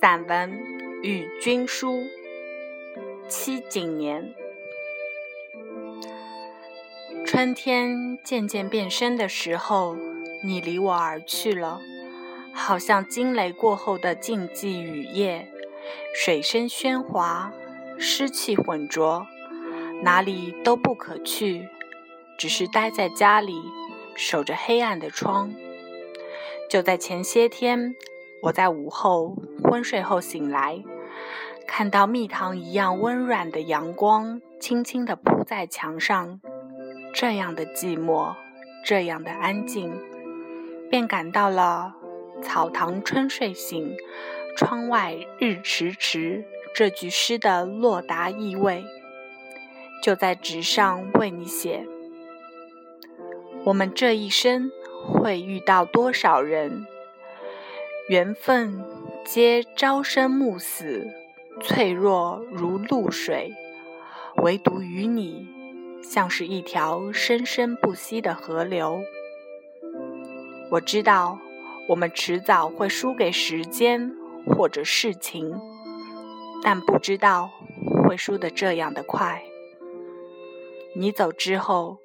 散文《与君书》七景年，春天渐渐变深的时候，你离我而去了，好像惊雷过后的静寂雨夜，水声喧哗，湿气浑浊，哪里都不可去，只是待在家里，守着黑暗的窗。就在前些天。我在午后昏睡后醒来，看到蜜糖一样温软的阳光轻轻地铺在墙上，这样的寂寞，这样的安静，便感到了“草堂春睡醒，窗外日迟迟”这句诗的落达意味。就在纸上为你写：我们这一生会遇到多少人？缘分皆朝生暮死，脆弱如露水，唯独与你，像是一条生生不息的河流。我知道，我们迟早会输给时间或者事情，但不知道会输得这样的快。你走之后，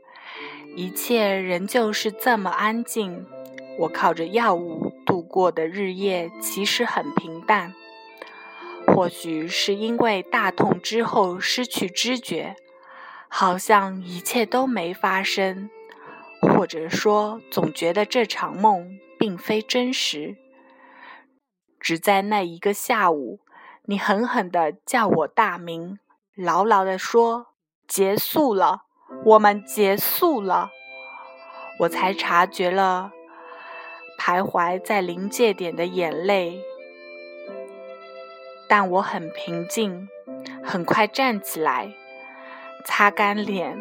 一切仍旧是这么安静。我靠着药物度过的日夜其实很平淡，或许是因为大痛之后失去知觉，好像一切都没发生，或者说总觉得这场梦并非真实。只在那一个下午，你狠狠地叫我大名，牢牢地说：“结束了，我们结束了。”我才察觉了。徘徊在临界点的眼泪，但我很平静，很快站起来，擦干脸，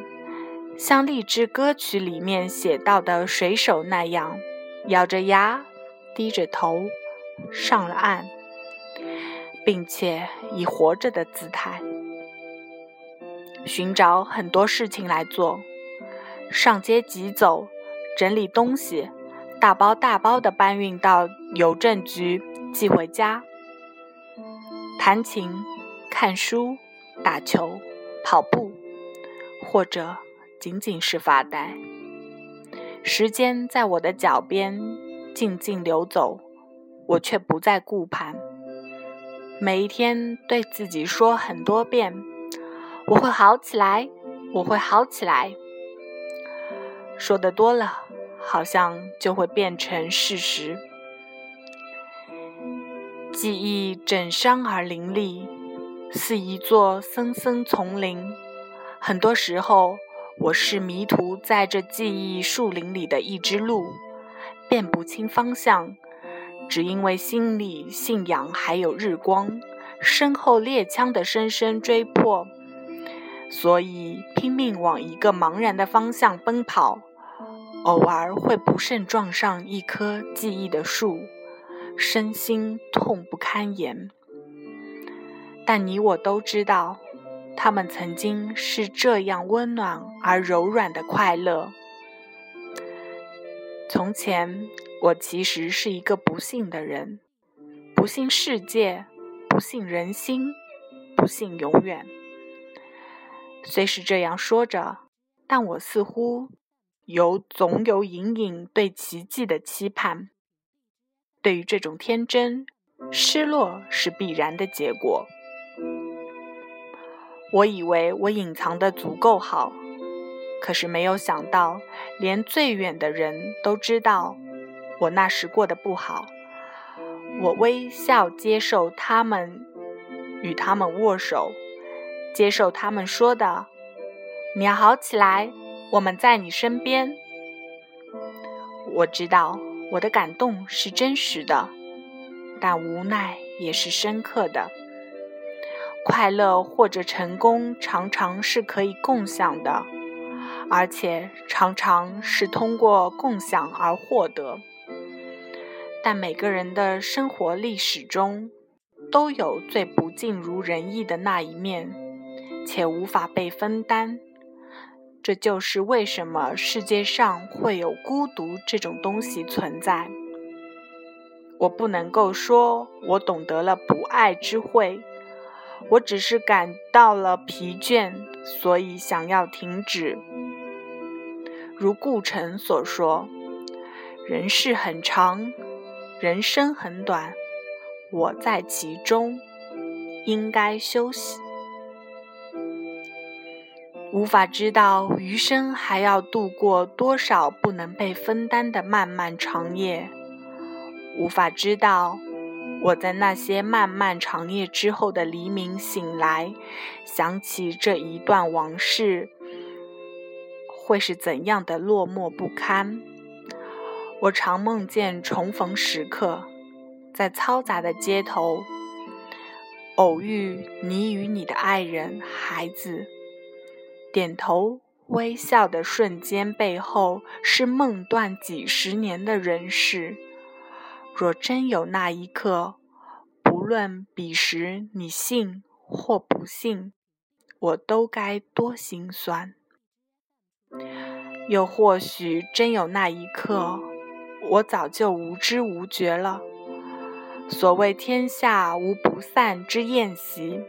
像励志歌曲里面写到的水手那样，咬着牙，低着头，上了岸，并且以活着的姿态，寻找很多事情来做，上街急走，整理东西。大包大包的搬运到邮政局寄回家，弹琴、看书、打球、跑步，或者仅仅是发呆。时间在我的脚边静静流走，我却不再顾盼。每一天对自己说很多遍：“我会好起来，我会好起来。”说的多了。好像就会变成事实。记忆整山而林立，似一座森森丛林。很多时候，我是迷途在这记忆树林里的一只鹿，辨不清方向，只因为心里信仰还有日光，身后猎枪的声声追迫，所以拼命往一个茫然的方向奔跑。偶尔会不慎撞上一棵记忆的树，身心痛不堪言。但你我都知道，他们曾经是这样温暖而柔软的快乐。从前，我其实是一个不幸的人，不信世界，不信人心，不信永远。虽是这样说着，但我似乎。有总有隐隐对奇迹的期盼，对于这种天真，失落是必然的结果。我以为我隐藏的足够好，可是没有想到，连最远的人都知道我那时过得不好。我微笑接受他们，与他们握手，接受他们说的：“你要好起来。”我们在你身边，我知道我的感动是真实的，但无奈也是深刻的。快乐或者成功常常是可以共享的，而且常常是通过共享而获得。但每个人的生活历史中都有最不尽如人意的那一面，且无法被分担。这就是为什么世界上会有孤独这种东西存在。我不能够说我懂得了不爱之慧，我只是感到了疲倦，所以想要停止。如顾城所说：“人世很长，人生很短，我在其中，应该休息。”无法知道余生还要度过多少不能被分担的漫漫长夜，无法知道我在那些漫漫长夜之后的黎明醒来，想起这一段往事，会是怎样的落寞不堪。我常梦见重逢时刻，在嘈杂的街头偶遇你与你的爱人、孩子。点头微笑的瞬间，背后是梦断几十年的人世。若真有那一刻，不论彼时你信或不信，我都该多心酸。又或许真有那一刻，我早就无知无觉了。所谓天下无不散之宴席，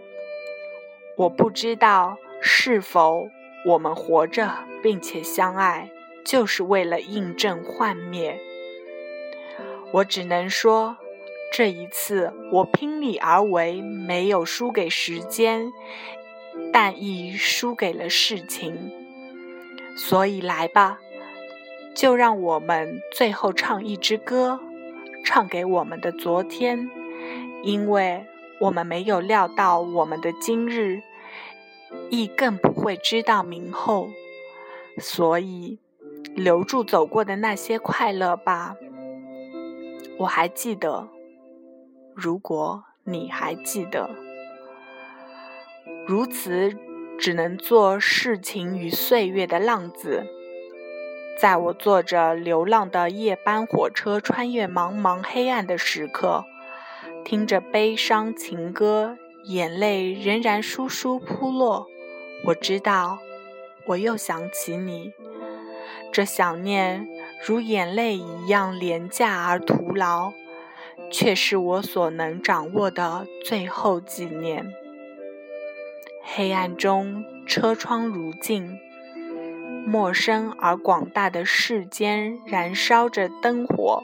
我不知道是否。我们活着并且相爱，就是为了印证幻灭。我只能说，这一次我拼力而为，没有输给时间，但亦输给了事情。所以来吧，就让我们最后唱一支歌，唱给我们的昨天，因为我们没有料到我们的今日。亦更不会知道明后，所以留住走过的那些快乐吧。我还记得，如果你还记得，如此只能做世情与岁月的浪子。在我坐着流浪的夜班火车，穿越茫茫黑暗的时刻，听着悲伤情歌。眼泪仍然疏疏扑落，我知道，我又想起你。这想念如眼泪一样廉价而徒劳，却是我所能掌握的最后纪念。黑暗中，车窗如镜，陌生而广大的世间燃烧着灯火。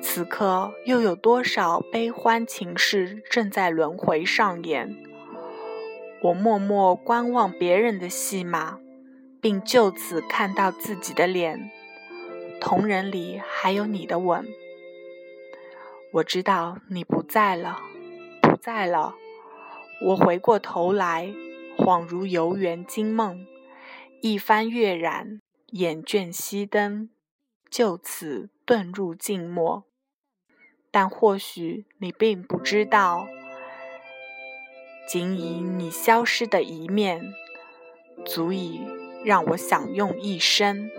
此刻又有多少悲欢情事正在轮回上演？我默默观望别人的戏码，并就此看到自己的脸。瞳仁里还有你的吻。我知道你不在了，不在了。我回过头来，恍如游园惊梦，一番月染，眼倦熄灯，就此遁入静默。但或许你并不知道，仅以你消失的一面，足以让我享用一生。